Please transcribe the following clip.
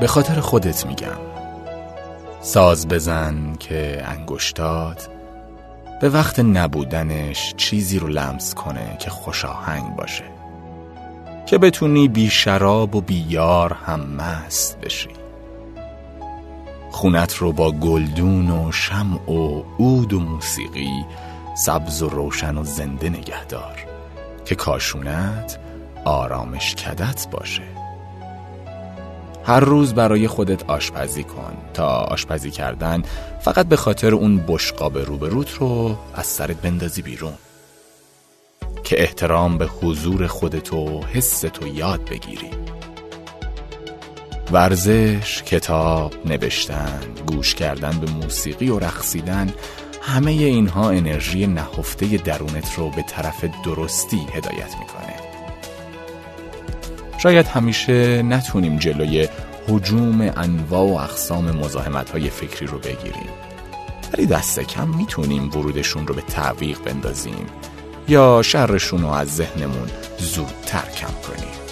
به خاطر خودت میگم. ساز بزن که انگشتات به وقت نبودنش چیزی رو لمس کنه که خوشاهنگ باشه. که بتونی بی شراب و بی یار هم مست بشی. خونت رو با گلدون و شمع و عود و موسیقی سبز و روشن و زنده نگهدار. که کاشونت آرامش کدت باشه. هر روز برای خودت آشپزی کن. تا آشپزی کردن فقط به خاطر اون بشقاب روبروت رو از سرت بندازی بیرون. که احترام به حضور خودت و حس تو یاد بگیری. ورزش، کتاب، نوشتن، گوش کردن به موسیقی و رقصیدن همه اینها انرژی نهفته درونت رو به طرف درستی هدایت می‌کنه. شاید همیشه نتونیم جلوی حجوم انواع و اقسام مزاحمت های فکری رو بگیریم. ولی دست کم می‌تونیم ورودشون رو به تعویق بندازیم یا شرشون رو از ذهنمون زودتر کم کنیم.